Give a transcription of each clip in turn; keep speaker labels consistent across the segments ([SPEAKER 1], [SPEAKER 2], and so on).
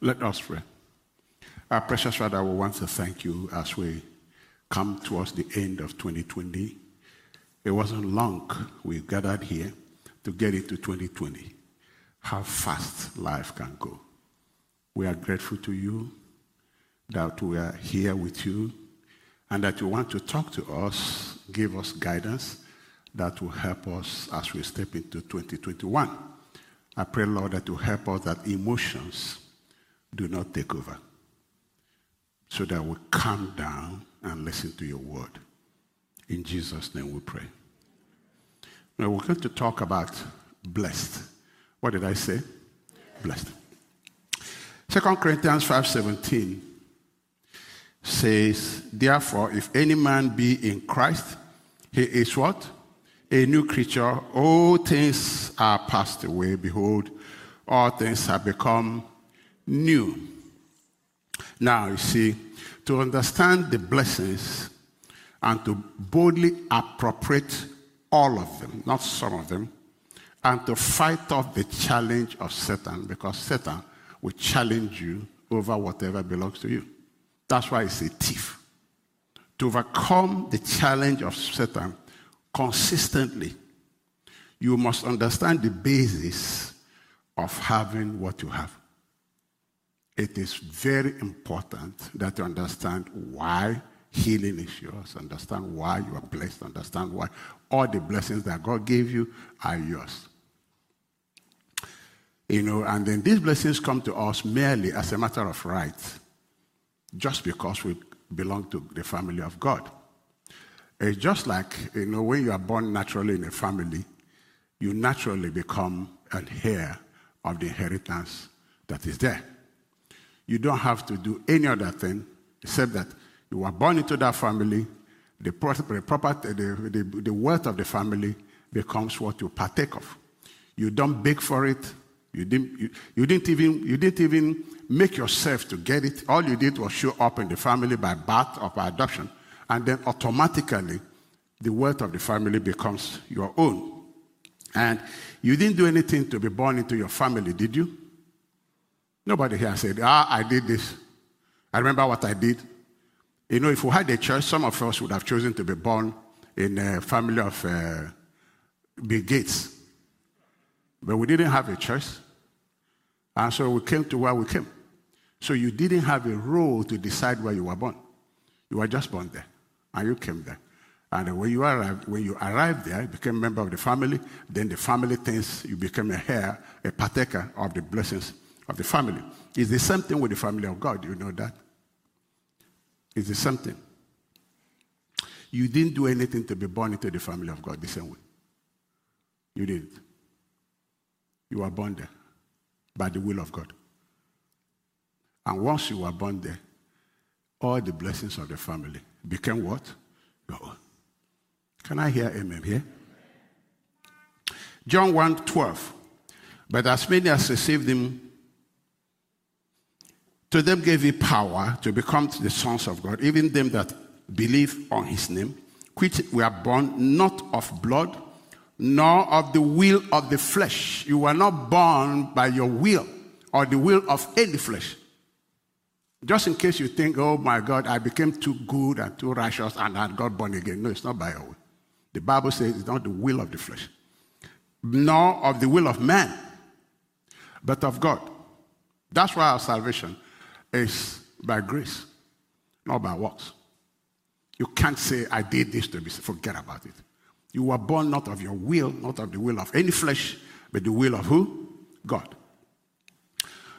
[SPEAKER 1] Let us pray. Our precious Father, we want to thank you as we come towards the end of 2020. It wasn't long we gathered here to get into 2020. How fast life can go. We are grateful to you that we are here with you and that you want to talk to us, give us guidance that will help us as we step into 2021. I pray, Lord, that you help us that emotions do not take over so that we calm down and listen to your word. In Jesus' name we pray. Now we're going to talk about blessed. What did I say? Blessed. Second Corinthians 5:17 says, Therefore, if any man be in Christ, he is what? A new creature. All things are passed away. Behold, all things have become new. Now, you see, to understand the blessings and to boldly appropriate all of them, not some of them, and to fight off the challenge of Satan, because Satan will challenge you over whatever belongs to you. That's why it's a thief. To overcome the challenge of Satan consistently, you must understand the basis of having what you have it is very important that you understand why healing is yours, understand why you are blessed, understand why all the blessings that God gave you are yours. You know, and then these blessings come to us merely as a matter of right, just because we belong to the family of God. It's just like, you know, when you are born naturally in a family, you naturally become an heir of the inheritance that is there. You don't have to do any other thing except that you were born into that family. The, property, the, the, the wealth of the family becomes what you partake of. You don't beg for it. You didn't, you, you, didn't even, you didn't even make yourself to get it. All you did was show up in the family by birth or by adoption. And then automatically, the wealth of the family becomes your own. And you didn't do anything to be born into your family, did you? Nobody here said, ah, I did this. I remember what I did. You know, if we had a choice, some of us would have chosen to be born in a family of uh, Bill Gates. But we didn't have a choice. And so we came to where we came. So you didn't have a role to decide where you were born. You were just born there. And you came there. And when you arrived, when you arrived there, you became a member of the family, then the family thinks you became a heir, a partaker of the blessings of the family. It's the same thing with the family of God. You know that? It's the same thing. You didn't do anything to be born into the family of God the same way. You didn't. You were born there by the will of God. And once you were born there, all the blessings of the family became what? Your own. Can I hear amen here? John 1 12. But as many as received him, to them gave he power to become the sons of God, even them that believe on his name, which were born not of blood, nor of the will of the flesh. You were not born by your will or the will of any flesh. Just in case you think, oh my God, I became too good and too righteous and I got born again. No, it's not by your will. The Bible says it's not the will of the flesh, nor of the will of man, but of God. That's why our salvation is by grace, not by works. You can't say, I did this to be, forget about it. You were born not of your will, not of the will of any flesh, but the will of who? God.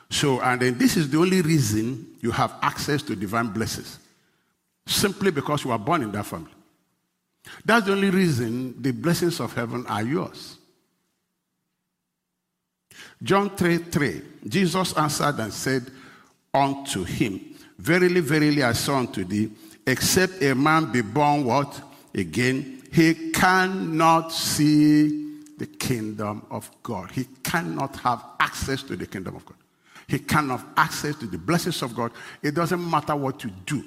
[SPEAKER 1] So, and then this is the only reason you have access to divine blessings. Simply because you were born in that family. That's the only reason the blessings of heaven are yours. John 3 3, Jesus answered and said, unto him. Verily, verily, I say unto thee, except a man be born what? Again, he cannot see the kingdom of God. He cannot have access to the kingdom of God. He cannot have access to the blessings of God. It doesn't matter what you do.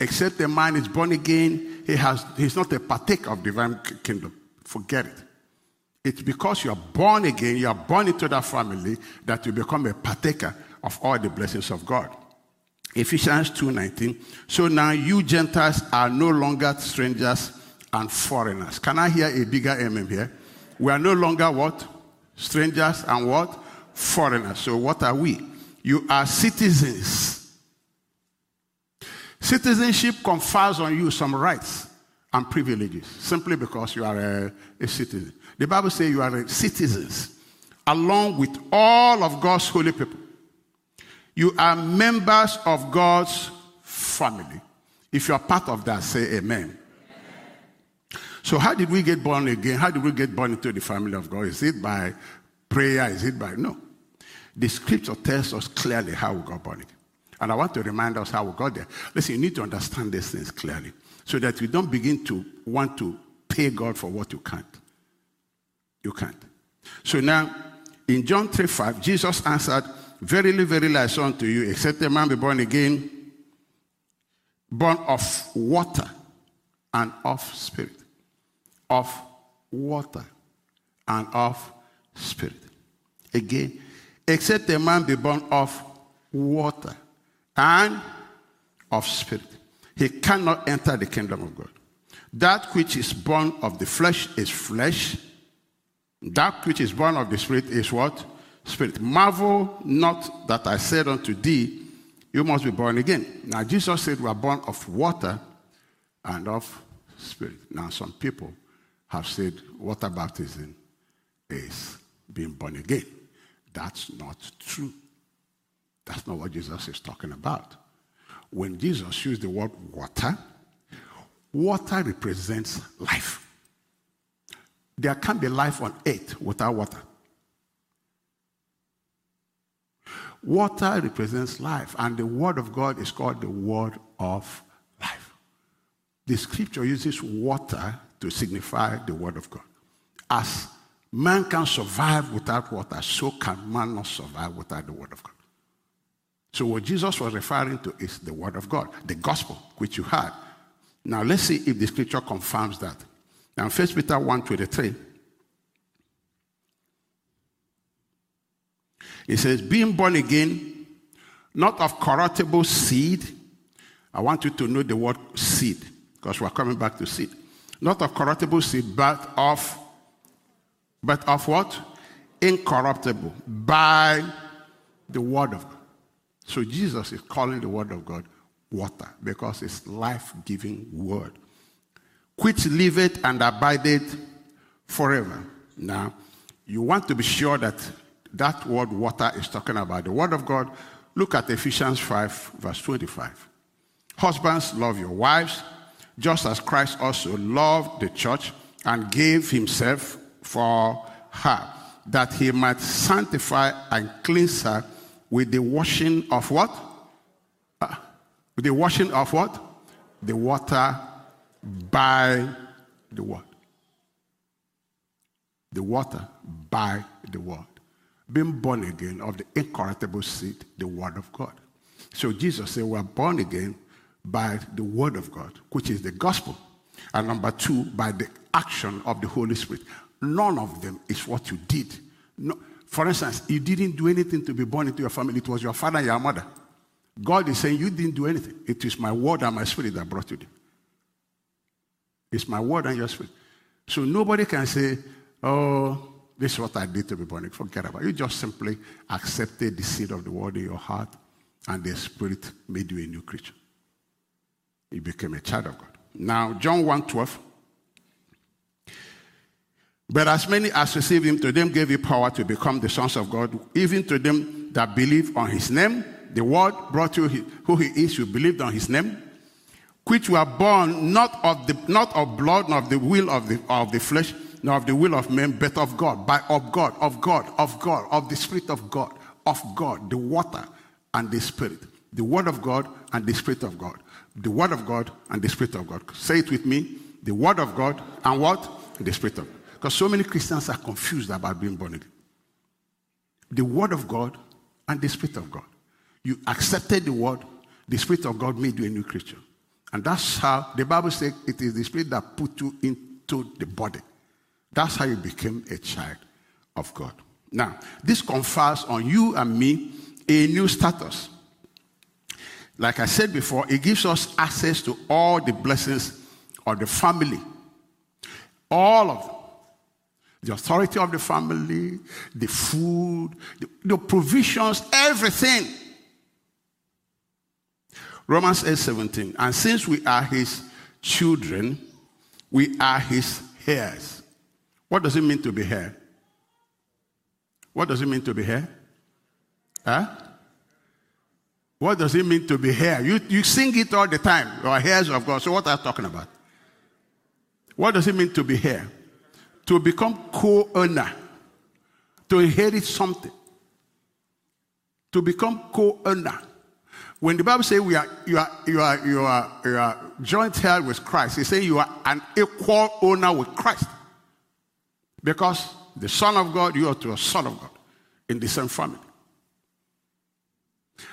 [SPEAKER 1] Except a man is born again, he has, he's not a partaker of divine kingdom. Forget it. It's because you are born again, you are born into that family, that you become a partaker of all the blessings of God. Ephesians 2:19. So now you Gentiles are no longer strangers and foreigners. Can I hear a bigger amen here? We are no longer what? Strangers and what? Foreigners. So what are we? You are citizens. Citizenship confers on you some rights and privileges simply because you are a, a citizen. The Bible says you are citizens along with all of God's holy people. You are members of God's family. If you are part of that, say amen. So, how did we get born again? How did we get born into the family of God? Is it by prayer? Is it by. No. The scripture tells us clearly how we got born again. And I want to remind us how we got there. Listen, you need to understand these things clearly so that you don't begin to want to pay God for what you can't. You can't. So now, in John 3 5, Jesus answered, Verily, verily, I say unto you, except a man be born again, born of water and of spirit of water and of spirit. Again, except a man be born of water and of spirit, he cannot enter the kingdom of God. That which is born of the flesh is flesh. That which is born of the spirit is what? Spirit. Marvel not that I said unto thee, you must be born again. Now, Jesus said we are born of water and of spirit. Now, some people have said water baptism is being born again. That's not true. That's not what Jesus is talking about. When Jesus used the word water, water represents life. There can't be life on earth without water. Water represents life, and the Word of God is called the Word of life. The scripture uses water to signify the word of God. As man can survive without water, so can man not survive without the word of God. So what Jesus was referring to is the word of God, the gospel which you had. Now let's see if the scripture confirms that. Now 1 Peter 1:23. It says, being born again, not of corruptible seed. I want you to know the word seed, because we're coming back to seed not of corruptible seed, but of, but of what? Incorruptible, by the word of God. So Jesus is calling the word of God water because it's life-giving word, which liveth and abideth forever. Now, you want to be sure that that word water is talking about the word of God. Look at Ephesians 5, verse 25. Husbands, love your wives just as Christ also loved the church and gave himself for her, that he might sanctify and cleanse her with the washing of what? Uh, with the washing of what? The water by the word. The water by the word. Being born again of the incorruptible seed, the word of God. So Jesus said, We are born again by the word of God, which is the gospel. And number two, by the action of the Holy Spirit. None of them is what you did. No, for instance, you didn't do anything to be born into your family. It was your father and your mother. God is saying you didn't do anything. It is my word and my spirit that brought you there. It's my word and your spirit. So nobody can say, oh, this is what I did to be born. Forget about it. You just simply accepted the seed of the word in your heart, and the spirit made you a new creature You became a child of God. Now, John 1 12. But as many as received him, to them gave he power to become the sons of God, even to them that believe on his name. The word brought you who he is, you believed on his name, which were born not of the not of blood, nor of the will of the of the flesh, nor of the will of men, but of God, by of God, of God, of God, of the Spirit of God, of God, the water and the Spirit, the Word of God and the Spirit of God the Word of God and the Spirit of God. Say it with me the Word of God and what? The Spirit of God. Because so many Christians are confused about being born again. The Word of God and the Spirit of God. You accepted the Word, the Spirit of God made you a new creature. And that's how the Bible says it is the Spirit that put you into the body. That's how you became a child of God. Now, this confers on you and me a new status. Like I said before, it gives us access to all the blessings of the family. All of them. The authority of the family, the food, the, the provisions, everything. Romans 8 17. And since we are his children, we are his heirs. What does it mean to be here? What does it mean to be here? Huh? What does it mean to be here? You, you sing it all the time. You are heirs of God. So what are you talking about? What does it mean to be here? To become co-owner. To inherit something. To become co-owner. When the Bible says we are, you, are, you, are, you, are, you are joint heir with Christ, it's saying you are an equal owner with Christ. Because the Son of God, you are to a Son of God in the same family.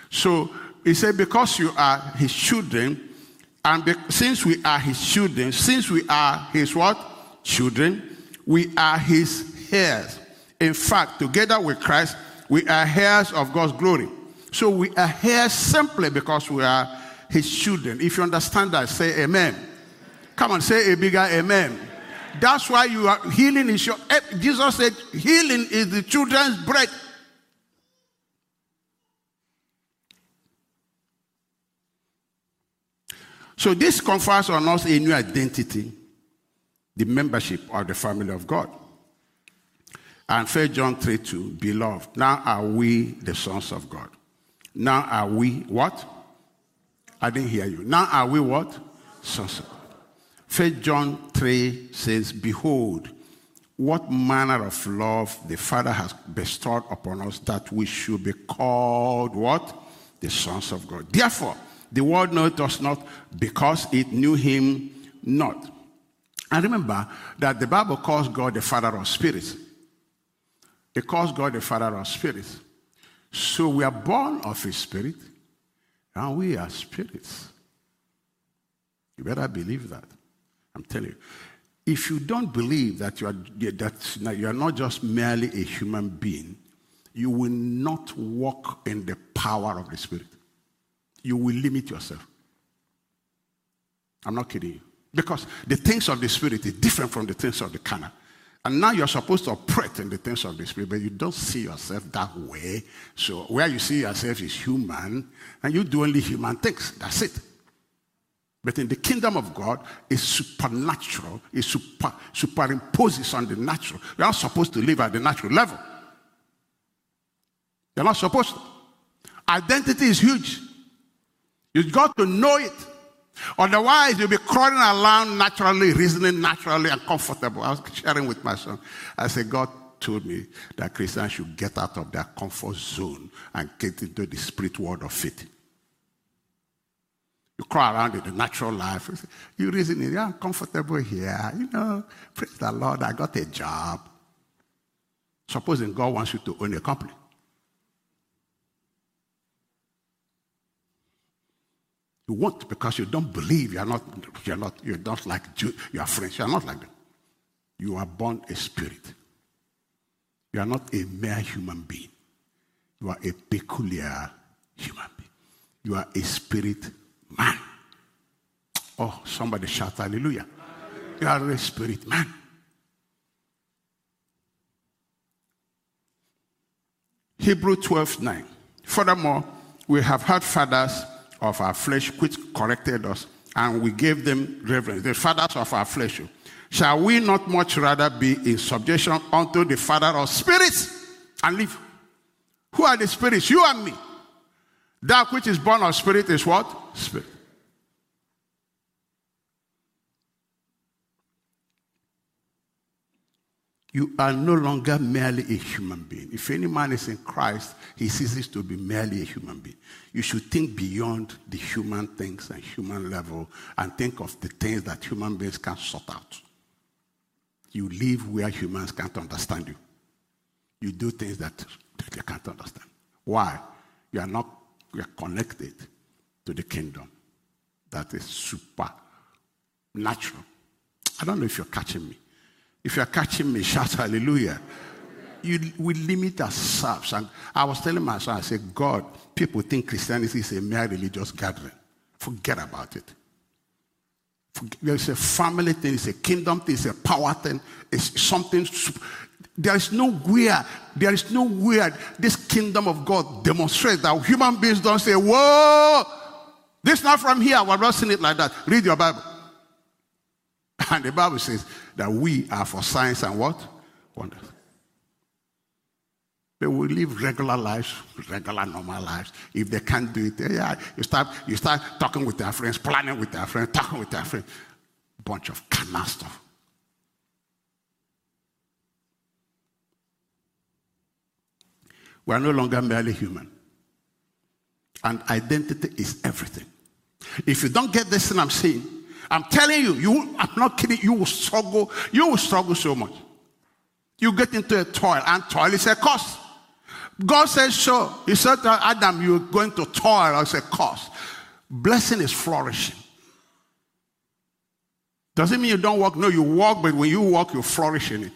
[SPEAKER 1] So he said, because you are his children, and be, since we are his children, since we are his what? Children, we are his heirs. In fact, together with Christ, we are heirs of God's glory. So we are heirs simply because we are his children. If you understand that, say amen. Come on, say a bigger amen. That's why you are healing is your eh, Jesus said healing is the children's bread. So this confers on us a new identity, the membership of the family of God. And 1 John 3 2, beloved, now are we the sons of God. Now are we what? I didn't hear you. Now are we what? Sons of God. 1 John 3 says, Behold, what manner of love the Father has bestowed upon us that we should be called what? The sons of God. Therefore, the world knows us not because it knew him not. And remember that the Bible calls God the Father of spirits. It calls God the Father of spirits. So we are born of His Spirit, and we are spirits. You better believe that. I'm telling you. If you don't believe that you are, that you are not just merely a human being, you will not walk in the power of the Spirit you will limit yourself. I'm not kidding you. Because the things of the spirit is different from the things of the carnal. And now you're supposed to operate in the things of the spirit, but you don't see yourself that way. So where you see yourself is human, and you do only human things. That's it. But in the kingdom of God, it's supernatural. It super, superimposes on the natural. You're not supposed to live at the natural level. You're not supposed to. Identity is huge. You've got to know it. Otherwise, you'll be crawling around naturally, reasoning naturally and comfortable. I was sharing with my son. I said, God told me that Christians should get out of their comfort zone and get into the spirit world of faith. You crawl around in the natural life. You reason, yeah, I'm comfortable here. You know, praise the Lord, I got a job. Supposing God wants you to own a company. You want because you don't believe you're not, you're not, you're not like you are French. You're not like them. You are born a spirit. You are not a mere human being. You are a peculiar human being. You are a spirit man. Oh, somebody shout hallelujah. You are a spirit man. Hebrew 12 9. Furthermore, we have had fathers of our flesh which corrected us, and we gave them reverence, the fathers of our flesh. Shall we not much rather be in subjection unto the Father of spirits and live? Who are the spirits? You and me. That which is born of spirit is what? Spirit. You are no longer merely a human being. If any man is in Christ, he ceases to be merely a human being. You should think beyond the human things and human level and think of the things that human beings can sort out. You live where humans can't understand you. You do things that they can't understand. Why? You are not you are connected to the kingdom that is super natural. I don't know if you're catching me. If you're catching me, shout hallelujah. you, we limit ourselves. And I was telling my son, I said, God, people think Christianity is a mere religious gathering. Forget about it. It's a family thing, it's a kingdom thing, it's a power thing, it's something. There is no nowhere, there is no nowhere this kingdom of God demonstrates that human beings don't say, Whoa, this not from here. We're not seeing it like that. Read your Bible. And the Bible says that we are for signs and what? Wonders. They will live regular lives, regular normal lives. If they can't do it, yeah, you start, you start talking with their friends, planning with their friends, talking with their friends. Bunch of carnal stuff. We are no longer merely human. And identity is everything. If you don't get this thing I'm saying, I'm telling you, you I'm not kidding, you will struggle, you will struggle so much. You get into a toil, and toil is a cost. God says, sure. He said to Adam, you're going to toil as a cost. Blessing is flourishing. Doesn't mean you don't walk. No, you walk, but when you walk, you flourish in it.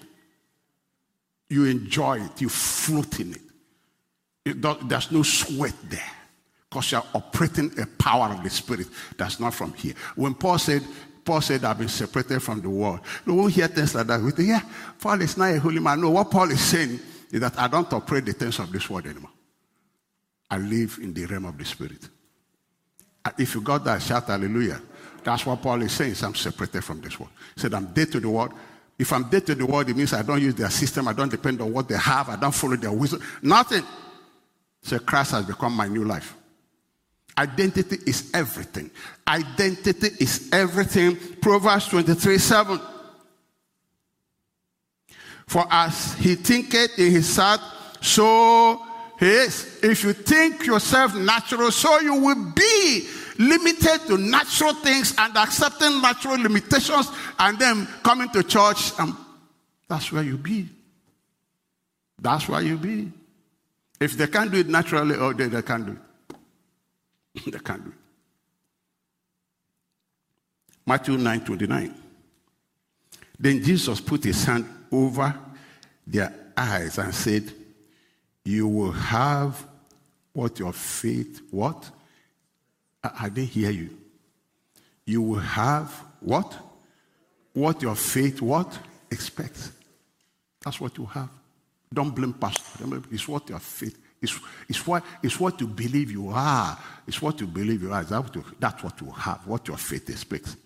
[SPEAKER 1] You enjoy it. You float in it. It there's no sweat there because you're operating a power of the Spirit that's not from here. When Paul said, Paul said, I've been separated from the world. You won't hear things like that. We think, yeah, Paul is not a holy man. No, what Paul is saying is that I don't operate the things of this world anymore. I live in the realm of the Spirit. Uh, if you got that, shout hallelujah. That's what Paul is saying. I'm separated from this world. He said, I'm dead to the world. If I'm dead to the world, it means I don't use their system. I don't depend on what they have. I don't follow their wisdom. Nothing. So Christ has become my new life. Identity is everything. Identity is everything. Proverbs 23 7. For as he thinketh in his heart, so he is. If you think yourself natural, so you will be limited to natural things and accepting natural limitations and then coming to church and that's where you be. That's where you be. If they can't do it naturally, oh, they, they can't do it. they can't do it. Matthew 9 29. Then Jesus put his hand over their eyes and said, You will have what your faith, what? I, I didn't hear you. You will have what? What your faith, what? Expects. That's what you have. Don't blame pastor. It's what your faith. It's, it's, what, it's what you believe you are. It's what you believe you are. That's what you, that's what you have, what your faith expects.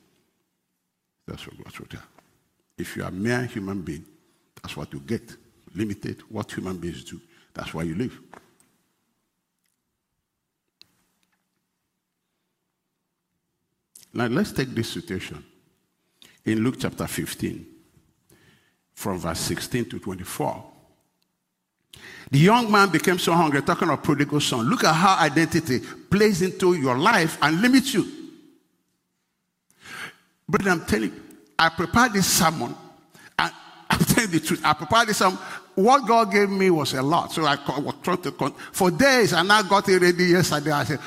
[SPEAKER 1] That's what God's will If you are a mere human being, that's what you get. Limited, what human beings do. That's why you live. Now let's take this situation in Luke chapter 15, from verse 16 to 24. The young man became so hungry, talking of prodigal son. Look at how identity plays into your life and limits you. But I'm telling you, I prepared this sermon and I'm telling the truth. I prepared this. Um, what God gave me was a lot. So I was trying to, for days, and I got it ready yesterday. I said,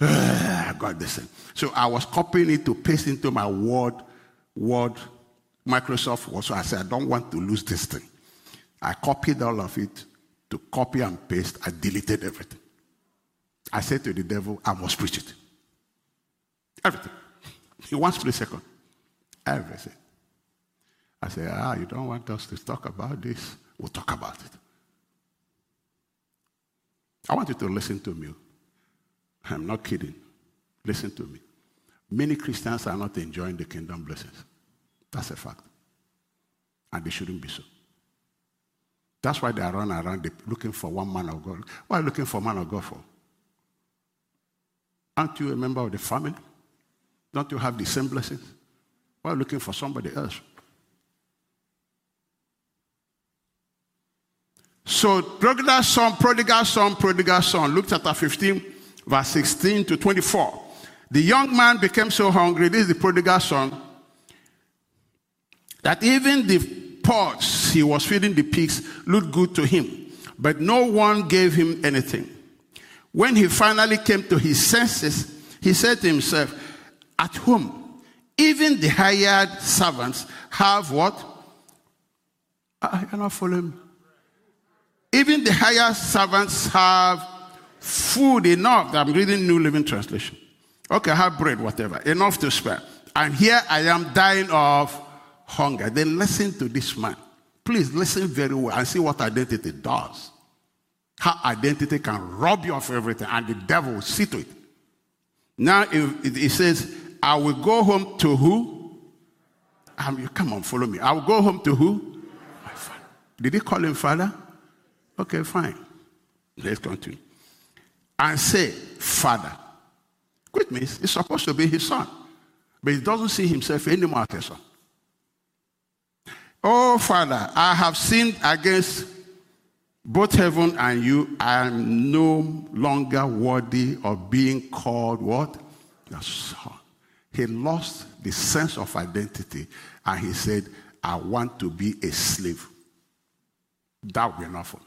[SPEAKER 1] I got this. So I was copying it to paste into my Word, Word, Microsoft Word. So I said, I don't want to lose this thing. I copied all of it to copy and paste. I deleted everything. I said to the devil, I must preach it. Everything. He wants split second. Everything. I said, ah, you don't want us to talk about this? We'll talk about it. I want you to listen to me. I'm not kidding. Listen to me. Many Christians are not enjoying the kingdom blessings. That's a fact. And they shouldn't be so. That's why they are running around looking for one man of God. You looking for man of God for? Aren't you a member of the family? Don't you have the same blessings? Why are you looking for somebody else? So, prodigal son, prodigal son, prodigal son. Luke chapter 15, verse 16 to 24. The young man became so hungry, this is the prodigal son, that even the pots he was feeding the pigs looked good to him, but no one gave him anything. When he finally came to his senses, he said to himself, At whom even the hired servants have what? I cannot follow him. Even the hired servants have food enough. I'm reading New Living Translation. Okay, I have bread, whatever, enough to spare. And here I am dying of hunger. Then listen to this man. Please listen very well and see what identity does. How identity can rob you of everything, and the devil will see to it. Now it says, I will go home to who? Um, come on, follow me. I will go home to who? My father. Did he call him father? Okay, fine. Let's continue. And say, Father. Which means he's supposed to be his son. But he doesn't see himself anymore as a son. Oh, Father, I have sinned against both heaven and you. I am no longer worthy of being called what? Your son. He lost the sense of identity and he said, I want to be a slave. That will be for me.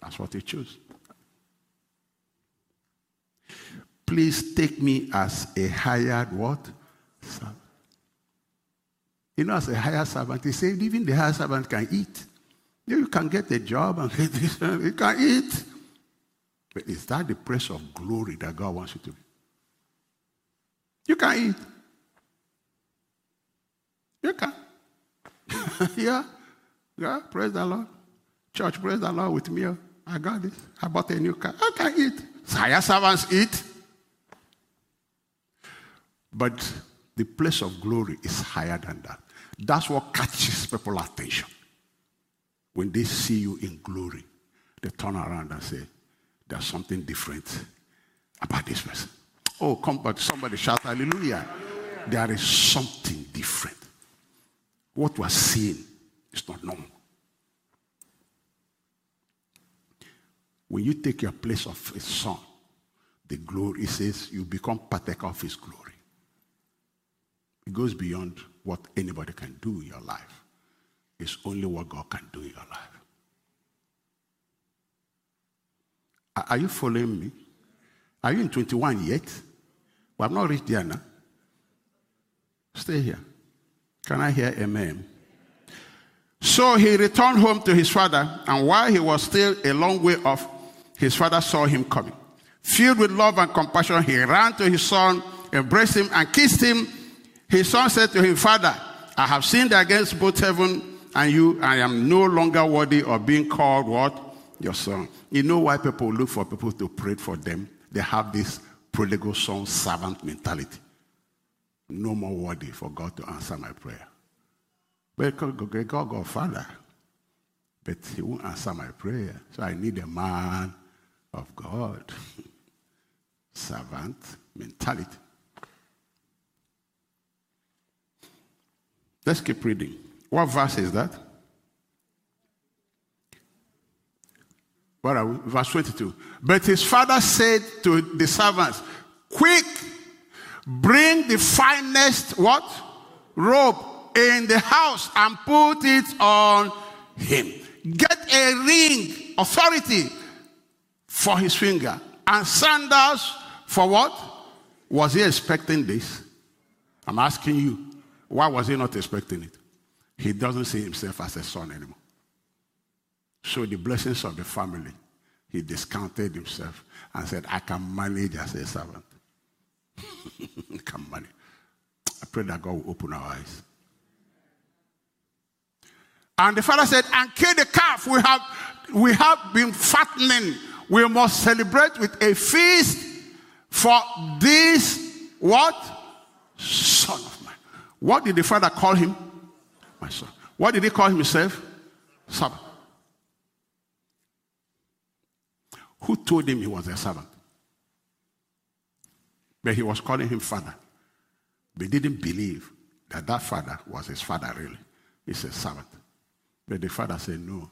[SPEAKER 1] That's what he chose. Please take me as a hired what? Servant. You know, as a higher servant, he said, even the higher servant can eat. You can get a job and get this, you can eat. But is that the place of glory that God wants you to be? You can eat. You can. yeah. Yeah, praise the Lord. Church, praise the Lord with me. Oh. I got this. I bought a new car. I can eat. Higher servants eat. But the place of glory is higher than that. That's what catches people's attention. When they see you in glory, they turn around and say, There's something different about this person. Oh, come back. Somebody shout hallelujah. hallelujah. There is something different. What we are seeing is not normal. When you take your place of a son, the glory says you become partaker of his glory. It goes beyond what anybody can do in your life. It's only what God can do in your life. Are you following me? Are you in 21 yet? Well, I'm not reached there now. Stay here. Can I hear amen? So he returned home to his father, and while he was still a long way off, his father saw him coming. Filled with love and compassion, he ran to his son, embraced him, and kissed him. His son said to him, Father, I have sinned against both heaven and you. I am no longer worthy of being called what? Your son. You know why people look for people to pray for them? They have this prodigal son servant mentality. No more worthy for God to answer my prayer. But God, God, Father, but He won't answer my prayer. So I need a man of God. servant mentality. Let's keep reading. What verse is that? What are we? Verse 22. But his father said to the servants, Quick, bring the finest what? Robe in the house and put it on him. Get a ring, authority for his finger, and sandals for what? Was he expecting this? I'm asking you. Why was he not expecting it? He doesn't see himself as a son anymore. So the blessings of the family, he discounted himself and said, I can manage as a servant. Can manage. I pray that God will open our eyes. And the father said, And kill the calf. We have, we have been fattening. We must celebrate with a feast for this what? Son what did the father call him? My son. What did he call himself? Servant. Who told him he was a servant? But he was calling him father. They didn't believe that that father was his father, really. He's a servant. But the father said, No,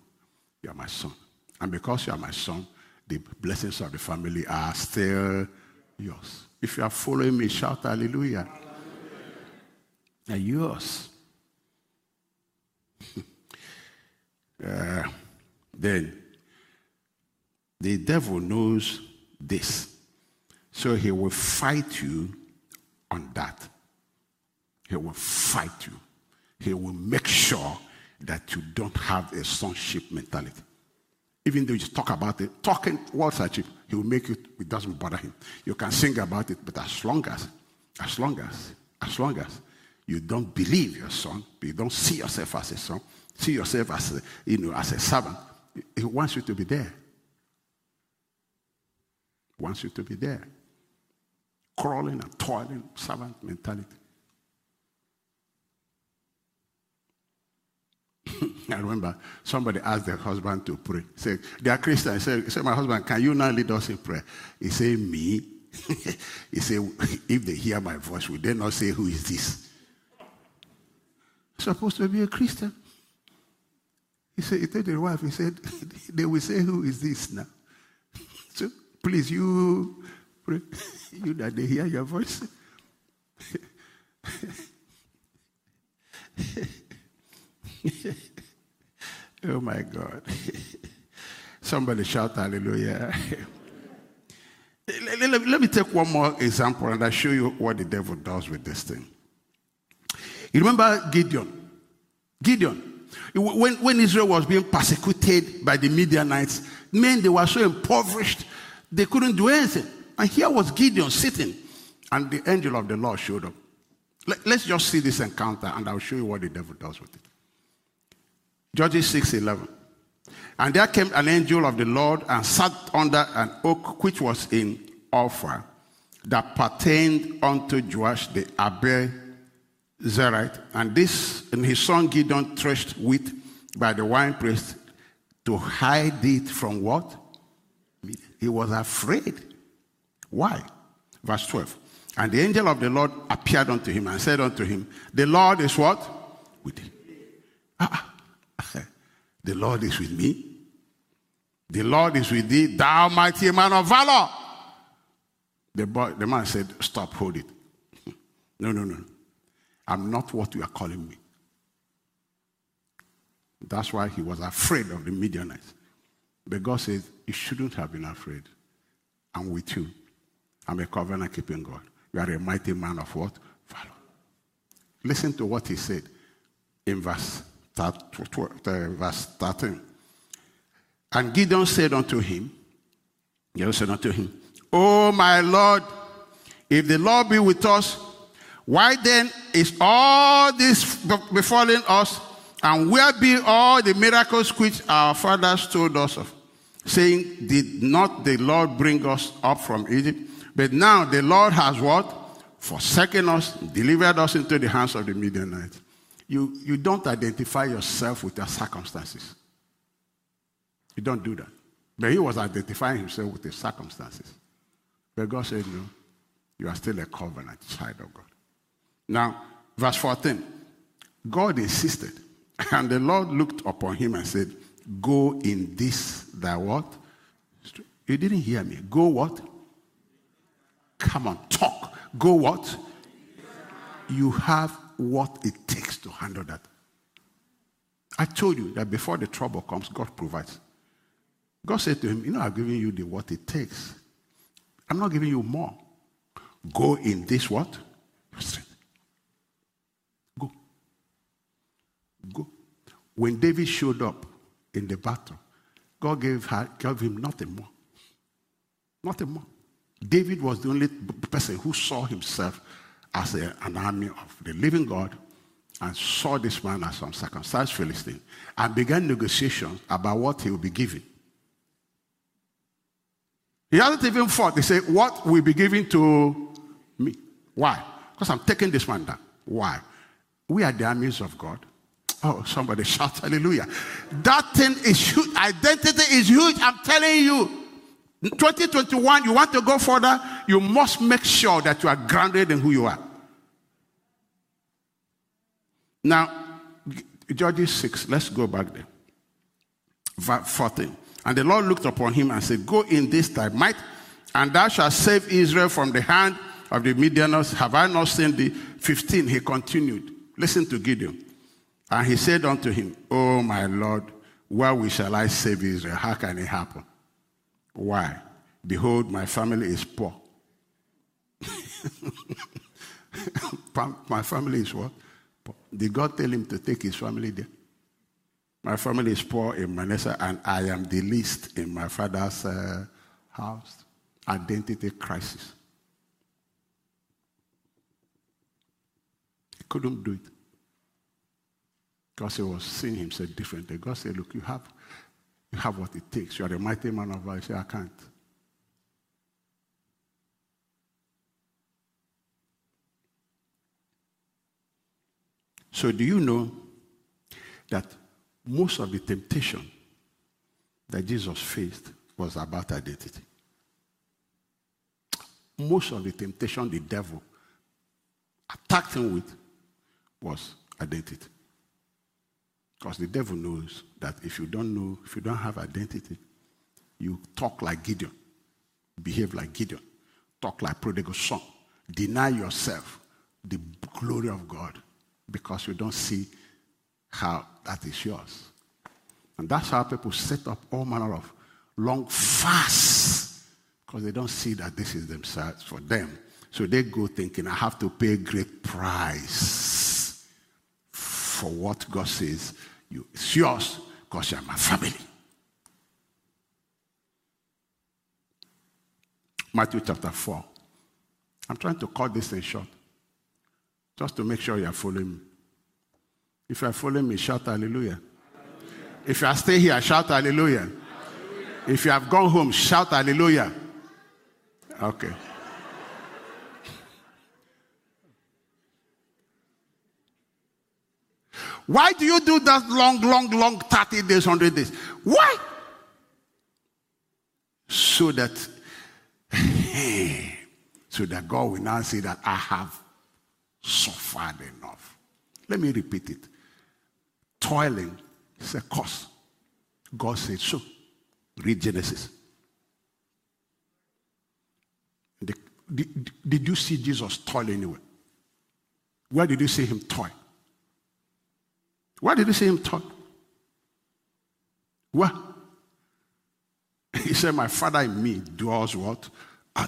[SPEAKER 1] you are my son. And because you are my son, the blessings of the family are still yours. If you are following me, shout hallelujah are yours. uh, then the devil knows this. So he will fight you on that. He will fight you. He will make sure that you don't have a sonship mentality. Even though you talk about it, talking words at you, he will make it, it doesn't bother him. You can sing about it, but as long as, as long as, as long as you don't believe your son, you don't see yourself as a son, see yourself as a, you know, as a servant, he wants you to be there. He wants you to be there. Crawling and toiling, servant mentality. I remember somebody asked their husband to pray. Said, They are Christians. He said, My husband, can you now lead us in prayer? He said, Me? he said, If they hear my voice, will they not say, Who is this? Supposed to be a Christian. He said, He told the wife, He said, They will say, Who is this now? So please, you you that they hear your voice. oh my God. Somebody shout hallelujah. let, let, let, me take one more example and I'll show you what the devil does with this thing. You remember Gideon? Gideon. When, when Israel was being persecuted by the Midianites, men, they were so impoverished, they couldn't do anything. And here was Gideon sitting, and the angel of the Lord showed up. Let, let's just see this encounter, and I'll show you what the devil does with it. Judges 6 11. And there came an angel of the Lord and sat under an oak which was in Ophrah that pertained unto Joash the Abiezrite. And this and his son Gideon threshed wheat by the winepress to hide it from what? He was afraid. Why? Verse 12. And the angel of the Lord appeared unto him and said unto him, The Lord is what? With thee. Ah, the Lord is with me. The Lord is with thee, thou mighty man of valor. The, boy, the man said, Stop, hold it. no, no, no. I'm not what you are calling me. That's why he was afraid of the Midianites. But God says, You shouldn't have been afraid. I'm with you. I'm a covenant keeping God. You are a mighty man of what? Valor. Listen to what he said in verse uh, verse 13. And Gideon said unto him, Gideon said unto him, O my Lord, if the Lord be with us, why then is all this befalling us? And where be all the miracles which our fathers told us of? Saying, Did not the Lord bring us up from Egypt? But now the Lord has what? Forsaken us, delivered us into the hands of the Midianites you, you don't identify yourself with your circumstances. You don't do that. But he was identifying himself with the circumstances. But God said, No, you are still a covenant child of God. Now, verse 14 God insisted, and the Lord looked upon him and said, Go in this thy what? You didn't hear me. Go what? Come on, talk. Go what? You have what it takes to handle that. I told you that before the trouble comes, God provides. God said to him, You know, I've given you the what it takes. I'm not giving you more. Go in this what? Strength. Go. When David showed up in the battle, God gave, her, gave him nothing more. Nothing more. David was the only person who saw himself as a, an army of the living God and saw this man as some circumcised Philistine and began negotiations about what he will be given. He hasn't even fought. He said, What will be given to me? Why? Because I'm taking this man down. Why? We are the armies of God. Oh, somebody shout hallelujah. That thing is huge. Identity is huge. I'm telling you. 2021, you want to go further, you must make sure that you are grounded in who you are. Now, Judges 6, let's go back there. Verse 14. And the Lord looked upon him and said, Go in this thy might, and thou shalt save Israel from the hand of the Midianites. Have I not seen thee? 15, he continued. Listen to Gideon. And he said unto him, Oh, my Lord, where shall I save Israel? How can it happen? Why? Behold, my family is poor. my family is what? Poor. Did God tell him to take his family there? My family is poor in Manasseh, and I am the least in my father's uh, house. Identity crisis. He couldn't do it. Because he was seeing himself differently. God said, Look, you have, you have what it takes. You are a mighty man of valor. He said, I can't. So, do you know that most of the temptation that Jesus faced was about identity? Most of the temptation the devil attacked him with was identity. Because the devil knows that if you don't know, if you don't have identity, you talk like Gideon, behave like Gideon, talk like prodigal son, deny yourself the glory of God because you don't see how that is yours. And that's how people set up all manner of long fasts because they don't see that this is themselves for them. So they go thinking, I have to pay a great price for what God says you, it's yours because you're my family. Matthew chapter 4. I'm trying to cut this in short just to make sure you are following me. If you are following me, shout hallelujah. hallelujah. If you are staying here, shout hallelujah. hallelujah. If you have gone home, shout hallelujah. Okay. Why do you do that long, long, long 30 days, 100 days? Why? So that, hey, so that God will now say that I have suffered enough. Let me repeat it. Toiling is a cost. God said so. Read Genesis. Did, did you see Jesus toil anywhere? Where did you see him toil? Why did he say him toil? What? He said, My father in me does what? All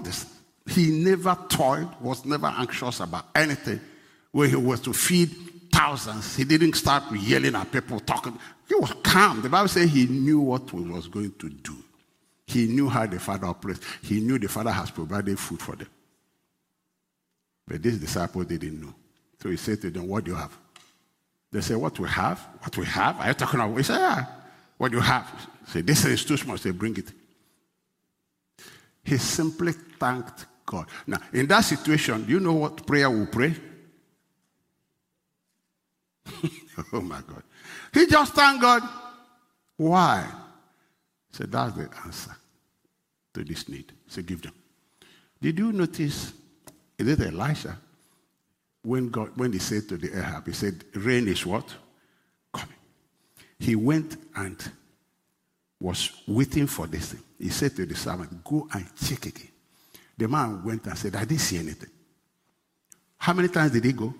[SPEAKER 1] this. He never toiled, was never anxious about anything. When he was to feed thousands, he didn't start yelling at people, talking. He was calm. The Bible says he knew what he was going to do. He knew how the Father operates. He knew the Father has provided food for them. But these disciples didn't know. So he said to them, What do you have? They said, What we have? What we have? Are you talking about? He said, Yeah. What do you have? He said, This is too small. He said, Bring it. He simply thanked God. Now, in that situation, do you know what prayer will pray? oh my God. He just thanked God. Why? He said, That's the answer to this need. So give them. Did you notice? Is it Elisha? When God, when he said to the Ahab, he said, rain is what? Coming. He went and was waiting for this thing. He said to the servant, go and check again. The man went and said, I didn't see anything. How many times did he go?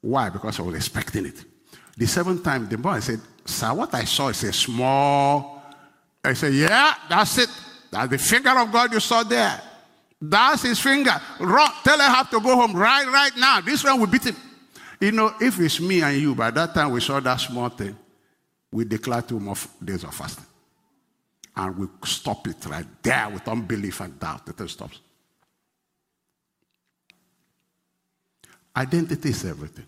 [SPEAKER 1] Why? Because I was expecting it. The seventh time, the boy said, Sir, what I saw is a small. I said, Yeah, that's it. That's the finger of God you saw there. That's his finger. Run, tell her I have to go home right, right now. This one will beat him. You know, if it's me and you, by that time we saw that small thing, we declare two more days of fasting. And we stop it right there with unbelief and doubt. Thing stops. Identity is everything.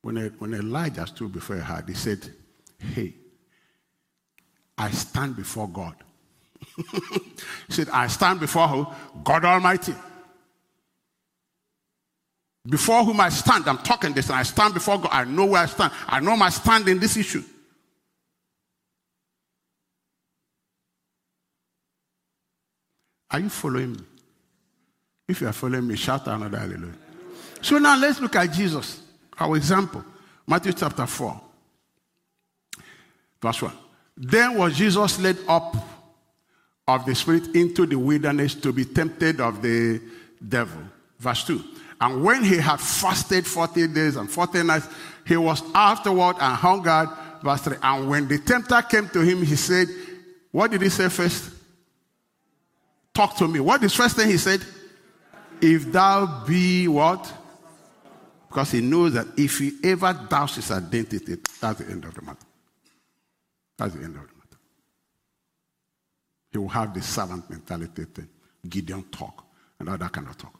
[SPEAKER 1] When, when Elijah stood before Ahab, he said, Hey, I stand before God he said, I stand before who? God Almighty. Before whom I stand, I'm talking this, and I stand before God. I know where I stand. I know my stand in this issue. Are you following me? If you are following me, shout another hallelujah. So now let's look at Jesus, our example. Matthew chapter 4, verse 1. Then was Jesus led up of the Spirit into the wilderness to be tempted of the devil. Verse 2. And when he had fasted 40 days and 40 nights, he was afterward and hungered. Verse 3. And when the tempter came to him, he said, What did he say first? Talk to me. What is first thing he said? If thou be what? Because he knows that if he ever doubts his identity, that's the end of the matter. That's the end of matter. He will have the servant mentality thing. Gideon talk and that kind of talk.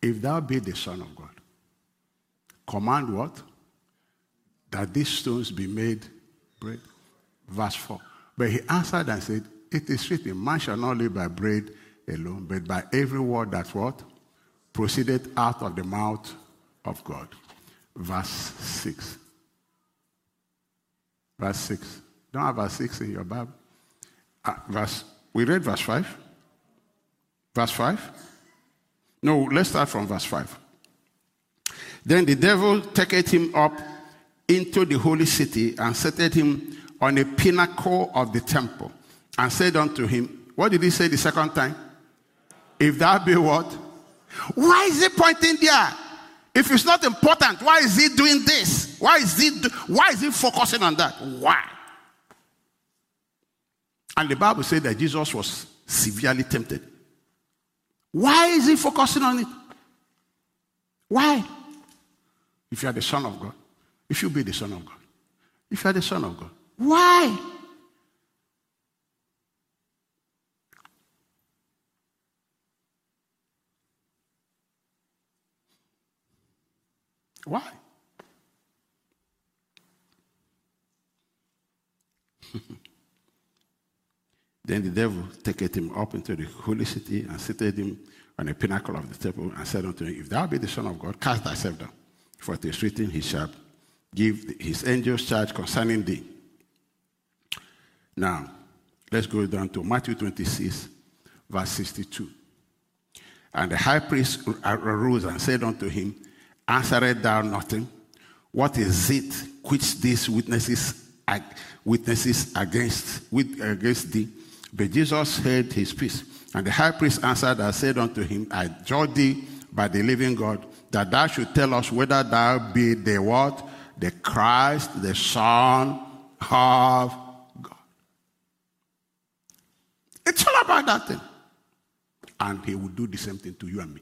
[SPEAKER 1] If thou be the Son of God, command what? That these stones be made bread. Verse 4. But he answered and said, It is written, Man shall not live by bread alone, but by every word that what? Proceeded out of the mouth of God. Verse 6. Verse 6. Don't have verse 6 in your Bible. Uh, verse, we read verse 5. Verse 5. No, let's start from verse 5. Then the devil taketh him up into the holy city and seated him on a pinnacle of the temple and said unto him, What did he say the second time? If that be what? Why is he pointing there? If it's not important, why is he doing this? Why is he do, why is he focusing on that? Why? And the Bible said that Jesus was severely tempted. Why is he focusing on it? Why? If you are the Son of God, if you be the Son of God, if you are the Son of God, why? Why? then the devil taketh him up into the holy city and seated him on the pinnacle of the temple and said unto him, If thou be the Son of God, cast thyself down. For it is written, He shall give his angels charge concerning thee. Now, let's go down to Matthew 26, verse 62. And the high priest arose and said unto him, Answered thou nothing? What is it which these witnesses witnesses against with, against thee? But Jesus heard his peace. And the high priest answered and said unto him, I judge thee by the living God, that thou should tell us whether thou be the what? The Christ, the Son of God. It's all about that thing. And he will do the same thing to you and me.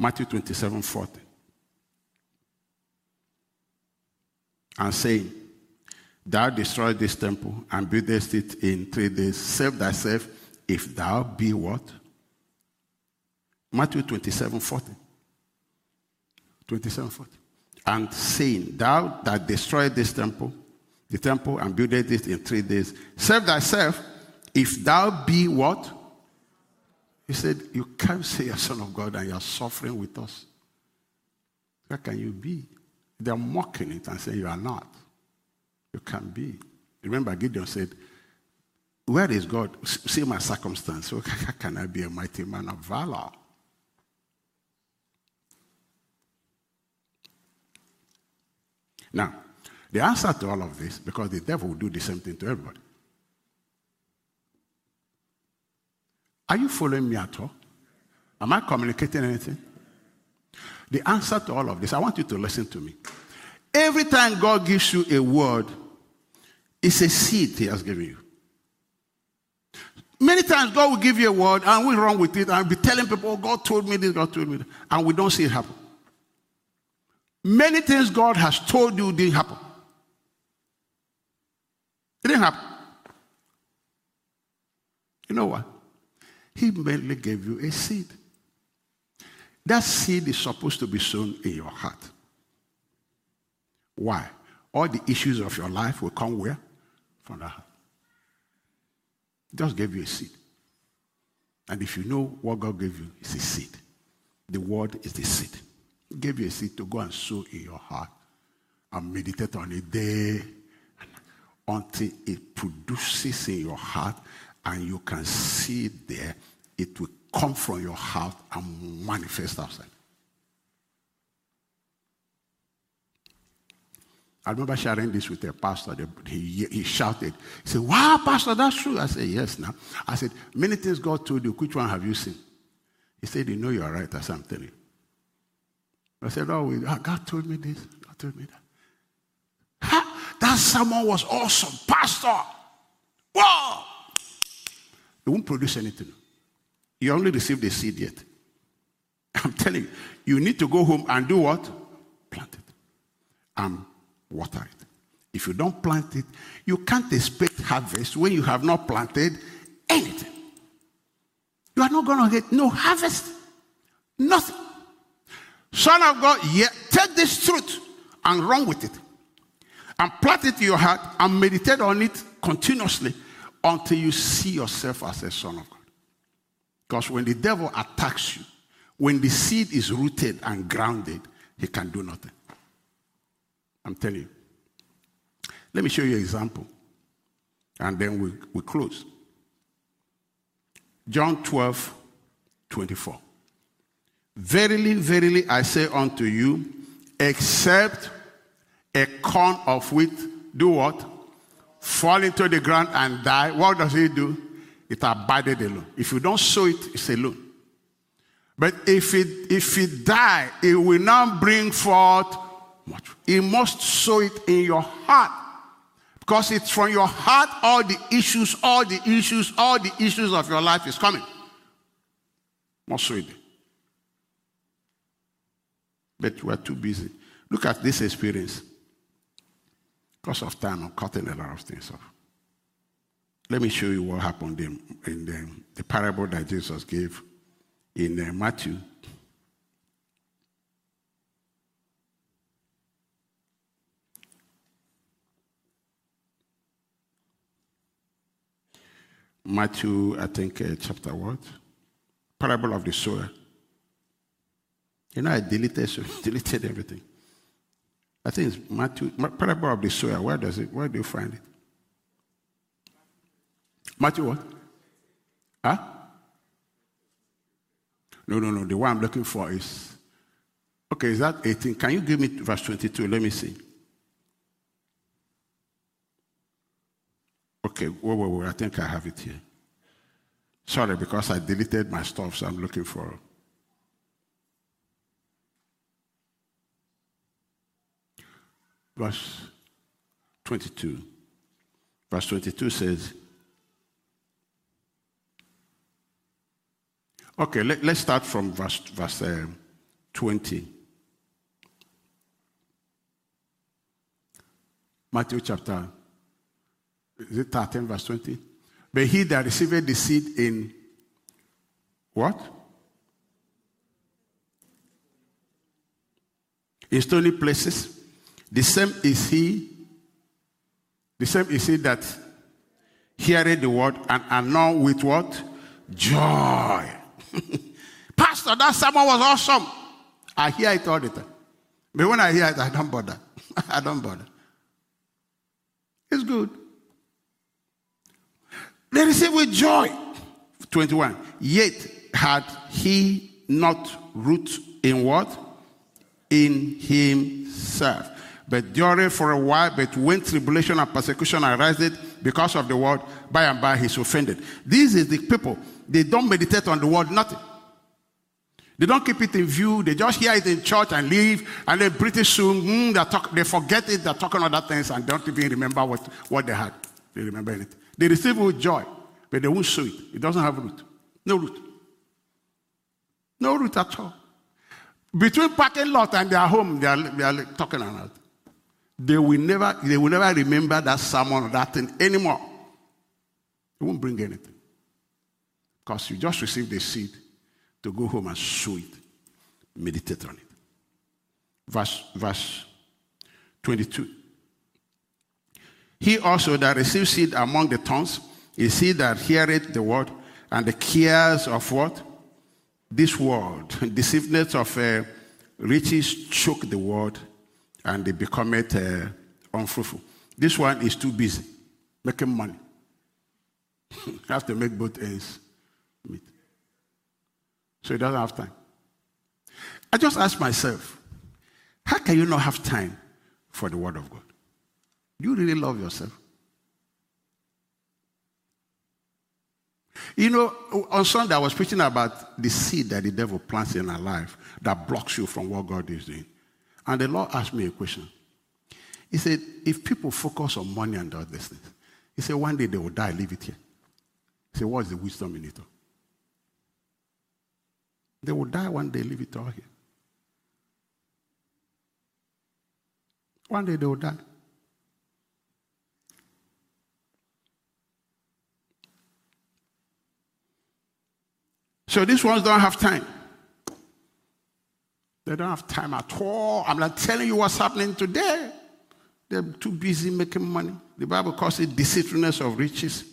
[SPEAKER 1] Matthew 27 40. And saying, Thou destroy this temple and buildest it in three days. Save thyself if thou be what? Matthew 27 40. 27 40. And saying, Thou that destroy this temple, the temple, and buildest it in three days, save thyself if thou be what? He said, You can't say you're son of God and you're suffering with us. Where can you be? They're mocking it and saying you are not. You can't be. Remember, Gideon said, Where is God? See my circumstance. How can I be a mighty man of valor? Now, the answer to all of this, because the devil will do the same thing to everybody. Are you following me at all? Am I communicating anything? The answer to all of this, I want you to listen to me. Every time God gives you a word, it's a seed He has given you. Many times God will give you a word and we run with it and be telling people, oh, God told me this, God told me that, and we don't see it happen. Many things God has told you didn't happen. It didn't happen. You know what? He merely gave you a seed. That seed is supposed to be sown in your heart. Why? All the issues of your life will come where? From the heart. Just gave you a seed. And if you know what God gave you, it's a seed. The word is the seed. He gave you a seed to go and sow in your heart and meditate on it day until it produces in your heart and you can see it there, it will come from your heart and manifest outside. I remember sharing this with a pastor. He, he shouted, He said, Wow, Pastor, that's true. I said, Yes, now. I said, Many things God told you. Which one have you seen? He said, You know you're right. That's what I'm telling you. I said, Oh, God told me this. God told me that. that sermon was awesome, Pastor. Wow! It won't produce anything. You only received the seed yet. I'm telling you, you need to go home and do what? Plant it and water it. If you don't plant it, you can't expect harvest when you have not planted anything. You are not going to get no harvest. Nothing. Son of God, yeah, take this truth and run with it. And plant it in your heart and meditate on it continuously until you see yourself as a son of God. Because when the devil attacks you, when the seed is rooted and grounded, he can do nothing. I'm telling you. Let me show you an example. And then we, we close. John 12, 24. Verily, verily, I say unto you, except a corn of wheat do what? Fall into the ground and die. What does it do? It abided alone. If you don't sow it, it's alone. But if it if it die, it will not bring forth much. You must sow it in your heart. Because it's from your heart all the issues, all the issues, all the issues of your life is coming. Must sow it. But we are too busy. Look at this experience. Because of time, I'm cutting a lot of things off. Let me show you what happened in, in the, the parable that Jesus gave in uh, Matthew. Matthew, I think, uh, chapter what? Parable of the sower. You know, I deleted, so deleted everything. I think it's Matthew, parable of the sower. Where does it? Where do you find it? Matthew what? Huh? No, no, no. The one I'm looking for is okay. Is that 18? Can you give me verse 22? Let me see. Okay, wait, wait, wait. I think I have it here. Sorry, because I deleted my stuff, so I'm looking for. Verse 22. Verse 22 says, Okay, let, us start from verse, verse uh, 20. Matthew chapter is it 13, verse 20? But he that received the seed in what? In stony places, the same is he, the same is he that heareth the word and anon with what? Joy. Pastor, that sermon was awesome. I hear it all the time. But when I hear it, I don't bother. I don't bother. It's good. They receive with joy. 21. Yet had he not root in what? In himself. But during for a while, but when tribulation and persecution arised because of the word, by and by he's offended. These is the people. They don't meditate on the word, nothing. They don't keep it in view. They just hear it in church and leave. And then pretty soon, mm, they, talk, they forget it. They're talking other things and don't even remember what, what they had. They remember anything. They receive it with joy, but they won't sow it. It doesn't have root. No root. No root at all. Between parking lot and their home, they are, they are talking about. They will never, they will never remember that sermon or that thing anymore. It won't bring anything. Because you just received the seed to go home and sow it. Meditate on it. Verse, verse 22. He also that receives seed among the tongues is he that heareth the word and the cares of what? This world. Deceiveness of uh, riches choke the word and they become it uh, unfruitful. This one is too busy making money. have to make both ends meet. So he doesn't have time. I just ask myself, how can you not have time for the word of God? Do you really love yourself? You know, on Sunday I was preaching about the seed that the devil plants in our life that blocks you from what God is doing. And the Lord asked me a question. He said, if people focus on money and all these things, he said, one day they will die, leave it here. He said, what's the wisdom in it all? They will die one day, leave it all here. One day they will die. So these ones don't have time. They don't have time at all. I'm not telling you what's happening today. They're too busy making money. The Bible calls it deceitfulness of riches.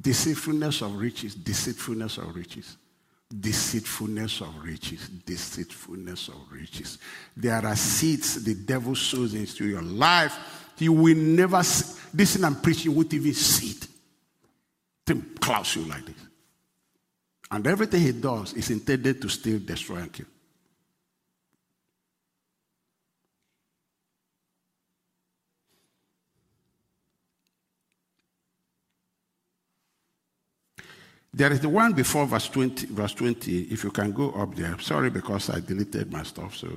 [SPEAKER 1] Deceitfulness of riches. Deceitfulness of riches. Deceitfulness of riches. Deceitfulness of riches. There are seeds the devil sows into your life. You will never see. Listen, I'm preaching, won't even see it. Then clouds you like this. And everything he does is intended to steal, destroy, and kill. There is the one before verse 20, verse 20. If you can go up there. Sorry because I deleted my stuff. So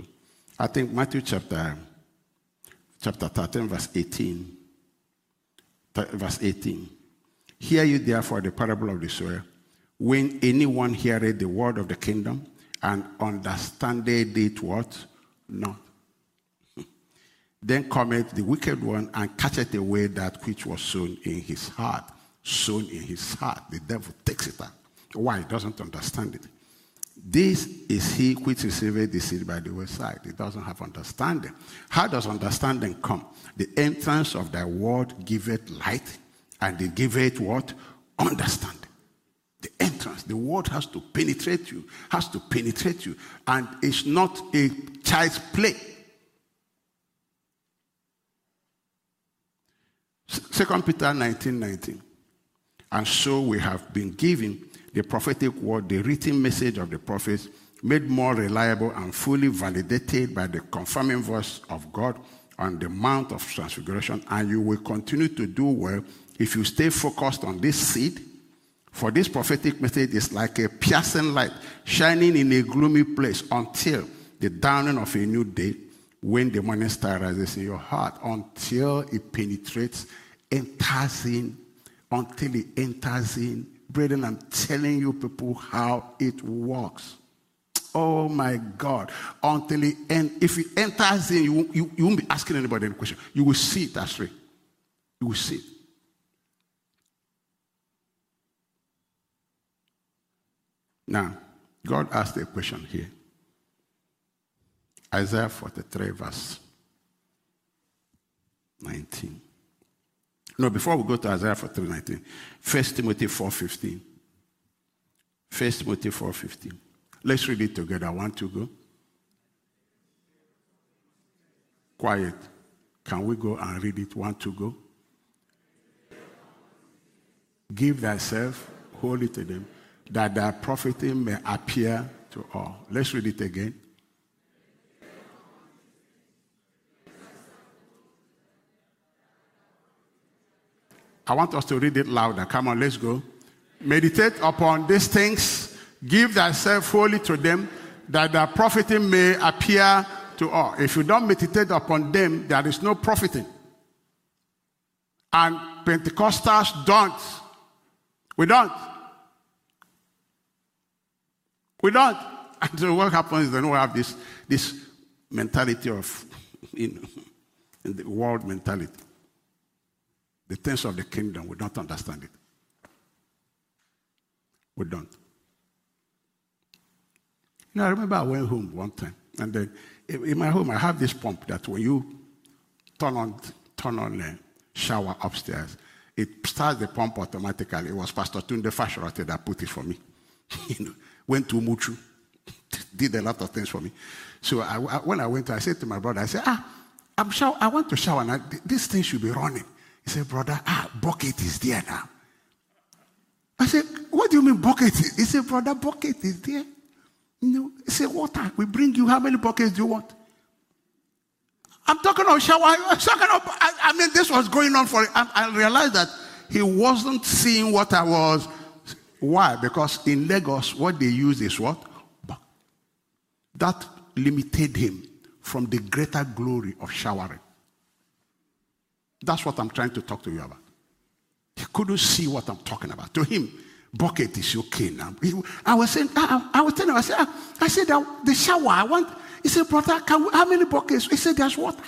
[SPEAKER 1] I think Matthew chapter, chapter 13, verse 18. Verse 18. Hear you therefore the parable of the sower. When anyone heareth the word of the kingdom and understandeth it what? Not. then cometh the wicked one and catcheth away that which was sown in his heart sown in his heart. The devil takes it out. Why? He doesn't understand it. This is he which received the seed by the wayside. He doesn't have understanding. How does understanding come? The entrance of thy word giveth light, and it giveth what? Understanding. The entrance, the word has to penetrate you, has to penetrate you, and it's not a child's play. Second Peter 19 19. And so we have been given the prophetic word, the written message of the prophets, made more reliable and fully validated by the confirming voice of God on the Mount of Transfiguration. And you will continue to do well if you stay focused on this seed. For this prophetic message is like a piercing light shining in a gloomy place until the dawning of a new day when the morning star rises in your heart, until it penetrates, enters in, until it enters in. Brethren, I'm telling you people how it works. Oh my God. Until it en- if it enters in, you, you, you won't be asking anybody any question. You will see it as You will see it. Now, God asked a question here. Isaiah 43, verse 19. No, before we go to Isaiah 43:19, 1 Timothy 4:15. 1 Timothy 4:15. Let's read it together. One, two, go. Quiet. Can we go and read it? One, two, go. Give thyself wholly to them, that thy profiting may appear to all. Let's read it again. I want us to read it louder. Come on, let's go. Meditate upon these things, give thyself wholly to them, that the profiting may appear to all. If you don't meditate upon them, there is no profiting. And Pentecostals don't. We don't. We don't. And so what happens is then we have this, this mentality of, you know, the world mentality the things of the kingdom, we don't understand it. We don't. You know, I remember I went home one time, and then in my home, I have this pump that when you turn on, turn on the shower upstairs, it starts the pump automatically. It was Pastor Tunde Fashirote that put it for me. you know, went to Muchu, did a lot of things for me. So I, I, when I went, I said to my brother, I said, ah, I'm shower, I want to shower now. This thing should be running. He said, Brother, ah, bucket is there now. I said, What do you mean bucket? He said, Brother, bucket is there. Know, he said, Water. We bring you. How many buckets do you want? I'm talking of shower. I'm talking about, I, I mean, this was going on for, I, I realized that he wasn't seeing what I was. Why? Because in Lagos, what they use is what? That limited him from the greater glory of showering. That's what I'm trying to talk to you about. He couldn't see what I'm talking about. To him, bucket is okay now. I was saying, I, I, was telling him, I said, ah, I said, the shower, I want. He said, brother, we, how many buckets? He said, there's water.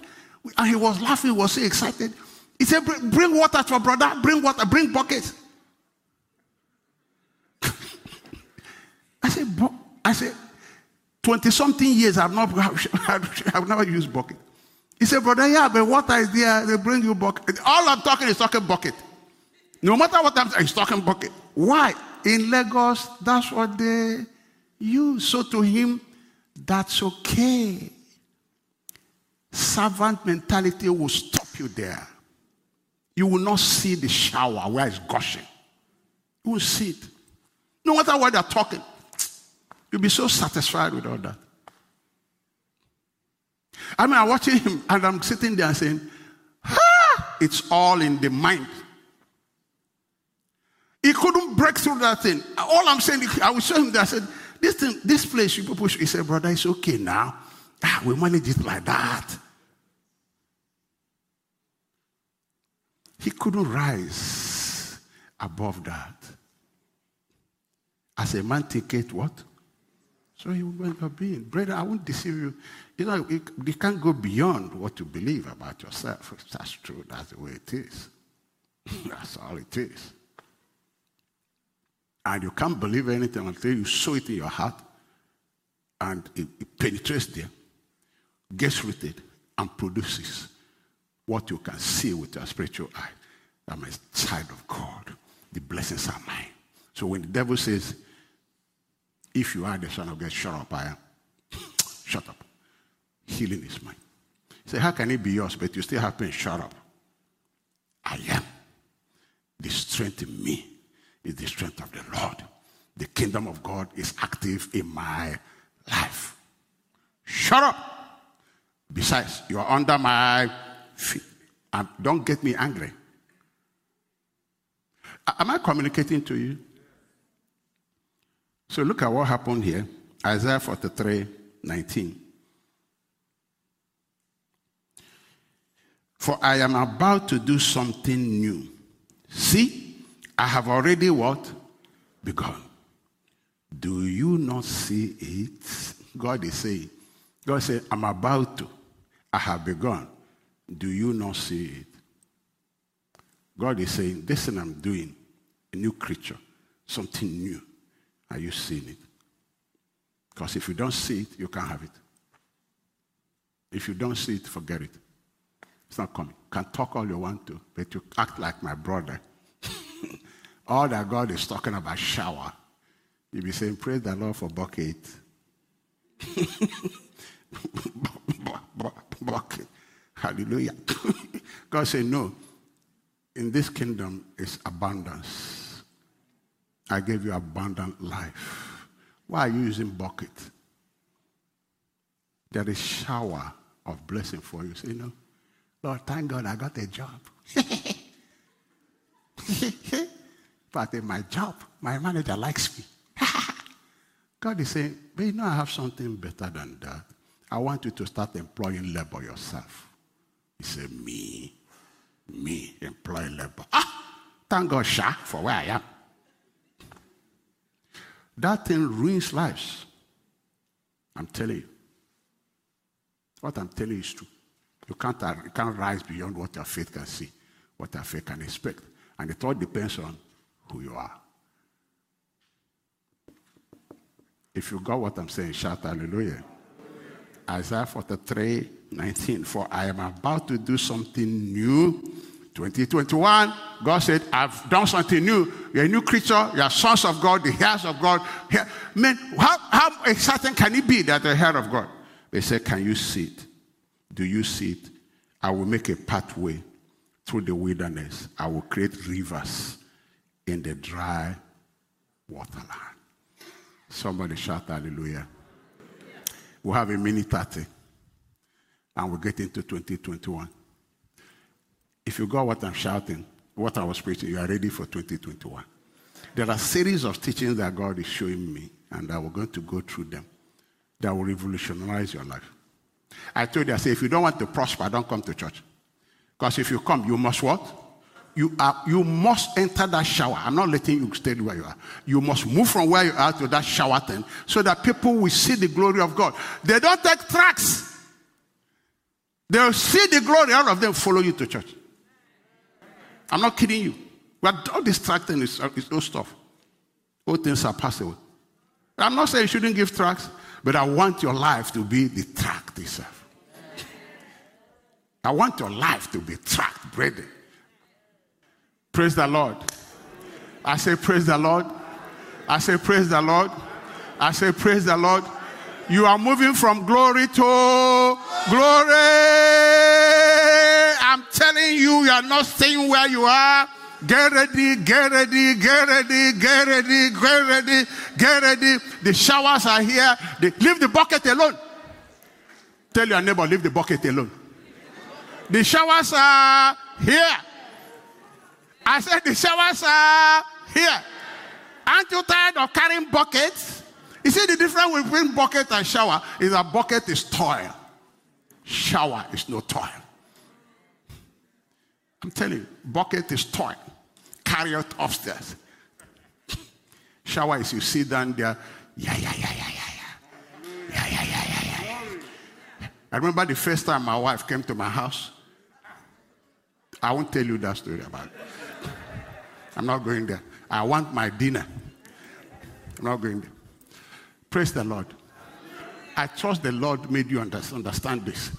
[SPEAKER 1] And he was laughing, he was so excited. He said, bring water to for brother, bring water, bring buckets. I said, I said, 20 something years I've not I've never used bucket. He said, brother, yeah, but water is there, they bring you bucket. All I'm talking is talking bucket. No matter what I'm saying, talking bucket. Why? In Lagos, that's what they use. So to him, that's okay. Servant mentality will stop you there. You will not see the shower where it's gushing. You will see it. No matter what they're talking, you'll be so satisfied with all that. I mean, I'm watching him and I'm sitting there saying, ah, it's all in the mind. He couldn't break through that thing. All I'm saying, I will show him that. I said, this thing, this place, you people, he said, brother, it's okay now. Ah, we manage it like that. He couldn't rise above that. As a man thinketh what? So he went to being. Brother, I won't deceive you. You know, you can't go beyond what you believe about yourself. That's true. That's the way it is. That's all it is. And you can't believe anything until you sow it in your heart and it, it penetrates there, gets rooted, and produces what you can see with your spiritual eye. I'm a child of God. The blessings are mine. So when the devil says, if you are the son of God, shut up, I am. shut up. Healing is mine. Say, how can it be yours, but you still have pain? Shut up. I am. The strength in me is the strength of the Lord. The kingdom of God is active in my life. Shut up. Besides, you are under my feet. And don't get me angry. Am I communicating to you? So look at what happened here. Isaiah 43 19. For I am about to do something new. See, I have already what? Begun. Do you not see it? God is saying, God said, I'm about to. I have begun. Do you not see it? God is saying, This thing I'm doing, a new creature, something new. Are you seeing it? Because if you don't see it, you can't have it. If you don't see it, forget it. It's not coming. You can talk all you want to, but you act like my brother. all that God is talking about shower. You'll be saying, Praise the Lord for bucket. bucket. Hallelujah. God said, No. In this kingdom is abundance. I gave you abundant life. Why are you using bucket? There is shower of blessing for you. Say, no. Lord, thank God I got a job. but in my job, my manager likes me. God is saying, but you know I have something better than that. I want you to start employing labor yourself. He said, Me, me, employ labor. Ah, thank God, Sha, for where I am. That thing ruins lives. I'm telling you. What I'm telling you is true. You can't, uh, you can't rise beyond what your faith can see, what your faith can expect. And it all depends on who you are. If you got what I'm saying, shout hallelujah. Isaiah 43, 19. For I am about to do something new. 2021, God said, I've done something new. You're a new creature. You're sons of God, the heirs of God. Man, how, how exciting can it be that the heir of God? They said, Can you see it? Do you see it? I will make a pathway through the wilderness. I will create rivers in the dry waterland. Somebody shout hallelujah. We'll have a minute 30 and we get into 2021. If you got what I'm shouting, what I was preaching, you are ready for 2021. There are series of teachings that God is showing me, and that we're going to go through them that will revolutionize your life. I told you, I said, if you don't want to prosper, don't come to church. Because if you come, you must what? You, are, you must enter that shower. I'm not letting you stay where you are. You must move from where you are to that shower tent so that people will see the glory of God. They don't take tracts. They'll see the glory, all of them follow you to church. I'm not kidding you. But all this tracting is, uh, is no stuff. All things are possible. I'm not saying you shouldn't give tracts, but I want your life to be the tract itself. I want your life to be tracked, brethren. Praise the Lord. I say, Praise the Lord. I say, Praise the Lord. I say, Praise the Lord. You are moving from glory to glory. Telling you, you are not staying where you are. Get ready, get ready, get ready, get ready, get ready, get ready. The showers are here. leave the bucket alone. Tell your neighbor, leave the bucket alone. The showers are here. I said, the showers are here. Aren't you tired of carrying buckets? You see, the difference between bucket and shower is a bucket is toil, shower is no toil. I'm telling you, bucket is toil. Carry it upstairs. Shower is you sit down there. Yeah, yeah, yeah, yeah, yeah, yeah. Yeah, yeah, yeah, yeah, yeah. I remember the first time my wife came to my house. I won't tell you that story about it. I'm not going there. I want my dinner. I'm not going there. Praise the Lord. I trust the Lord made you understand this.